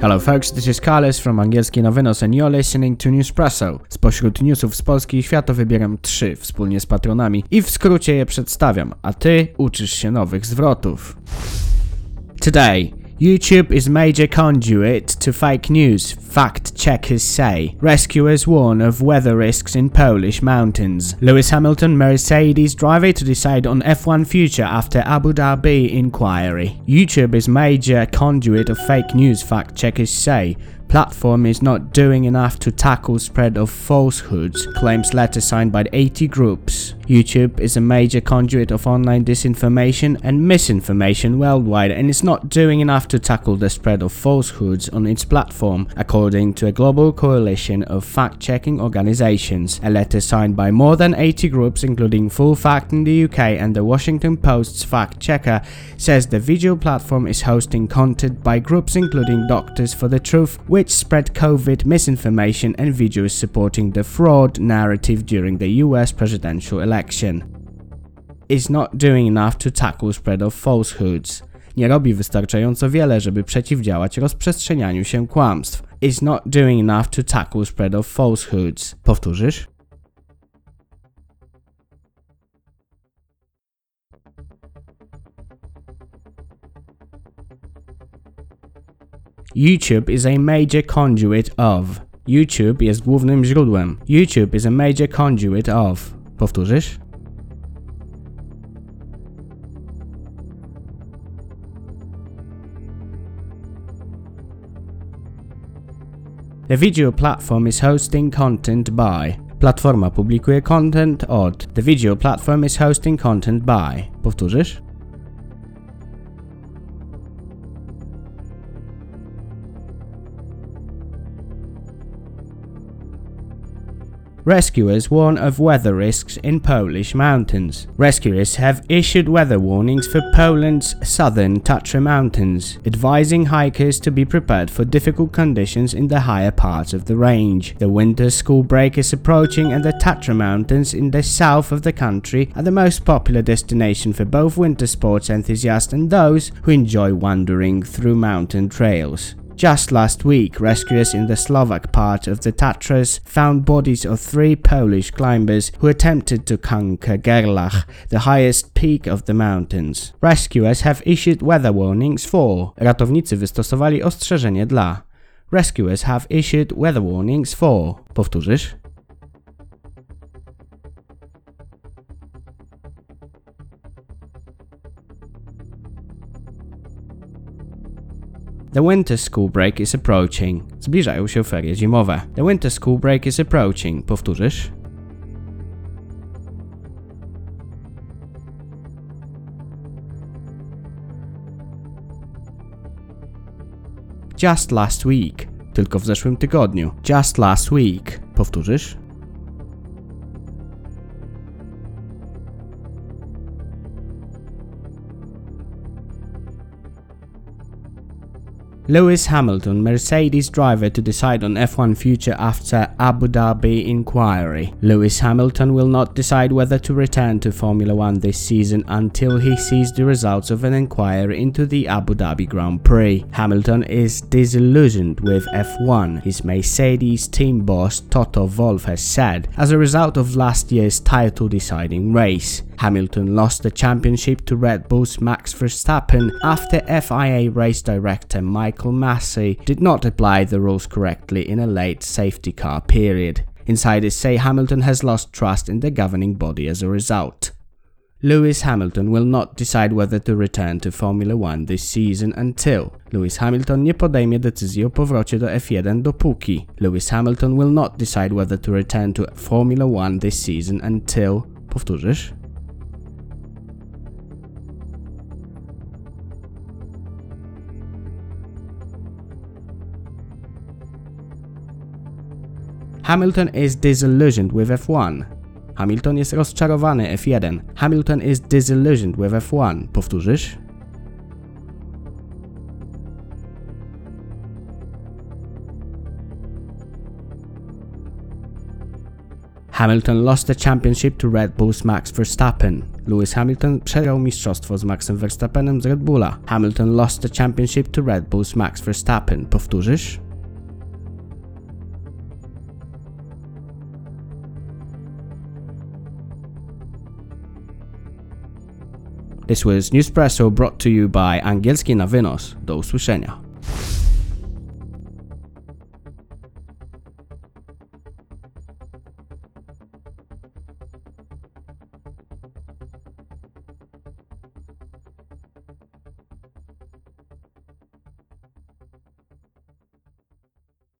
Hello folks, this is Carlos from Angielski Nowenos and you're listening to Newspresso. Spośród newsów z Polski i świata wybieram trzy wspólnie z patronami i w skrócie je przedstawiam, a ty uczysz się nowych zwrotów. Today, YouTube is major conduit to fake news, fact checkers say. Rescuers warn of weather risks in Polish mountains. Lewis Hamilton Mercedes driver to decide on F1 future after Abu Dhabi inquiry. YouTube is major conduit of fake news, fact checkers say. Platform is not doing enough to tackle spread of falsehoods, claims letter signed by 80 groups. YouTube is a major conduit of online disinformation and misinformation worldwide and is not doing enough to tackle the spread of falsehoods on its platform, according to a global coalition of fact-checking organizations. A letter signed by more than 80 groups including Full Fact in the UK and the Washington Post's fact checker says the video platform is hosting content by groups including Doctors for the Truth, which spread COVID misinformation and videos supporting the fraud narrative during the US presidential election. Is not doing enough to tackle spread of falsehoods. Nie robi wystarczająco wiele, żeby przeciwdziałać rozprzestrzenianiu się kłamstw. Is not doing enough to tackle spread of falsehoods. Powtórzysz? YouTube is a major conduit of. YouTube jest głównym źródłem. YouTube is a major conduit of. Powtórzysz? The video platform is hosting content by. Platforma publikuje content od. The video platform is hosting content by. Powtórzysz? Rescuers warn of weather risks in Polish mountains. Rescuers have issued weather warnings for Poland's southern Tatra mountains, advising hikers to be prepared for difficult conditions in the higher parts of the range. The winter school break is approaching and the Tatra mountains in the south of the country are the most popular destination for both winter sports enthusiasts and those who enjoy wandering through mountain trails. Just last week, rescuers in the Slovak part of the Tatras found bodies of three Polish climbers who attempted to conquer Gerlach, the highest peak of the mountains. Rescuers have issued weather warnings for. Ratownicy wystosowali ostrzeżenie dla. Rescuers have issued weather warnings for. Powtórzysz? The winter school break is approaching. Zbliżają się ferie zimowe. The winter school break is approaching. Powtórzysz? Just last week. Tylko w zeszłym tygodniu. Just last week. Powtórzysz? Lewis Hamilton, Mercedes driver to decide on F1 future after Abu Dhabi inquiry. Lewis Hamilton will not decide whether to return to Formula 1 this season until he sees the results of an inquiry into the Abu Dhabi Grand Prix. Hamilton is disillusioned with F1, his Mercedes team boss Toto Wolff has said, as a result of last year's title deciding race. Hamilton lost the championship to Red Bull's Max Verstappen after FIA race director Michael Masi did not apply the rules correctly in a late safety car period. Insiders say Hamilton has lost trust in the governing body as a result. Lewis Hamilton will not decide whether to return to Formula 1 this season until Lewis Hamilton nie podejmie decyzji o powrocie do F1 dopóki Lewis Hamilton will not decide whether to return to Formula 1 this season until powtórzysz? Hamilton is disillusioned with F1. Hamilton jest rozczarowany F1. Hamilton is disillusioned with F1. Powtórzysz? Hamilton lost the championship to Red Bull's Max Verstappen. Lewis Hamilton przegrał mistrzostwo z Maxem Verstappenem z Red Bulla. Hamilton lost the championship to Red Bull's Max Verstappen. Powtórzysz? This was Newspresso brought to you by Angielski na Wynos. Do usłyszenia.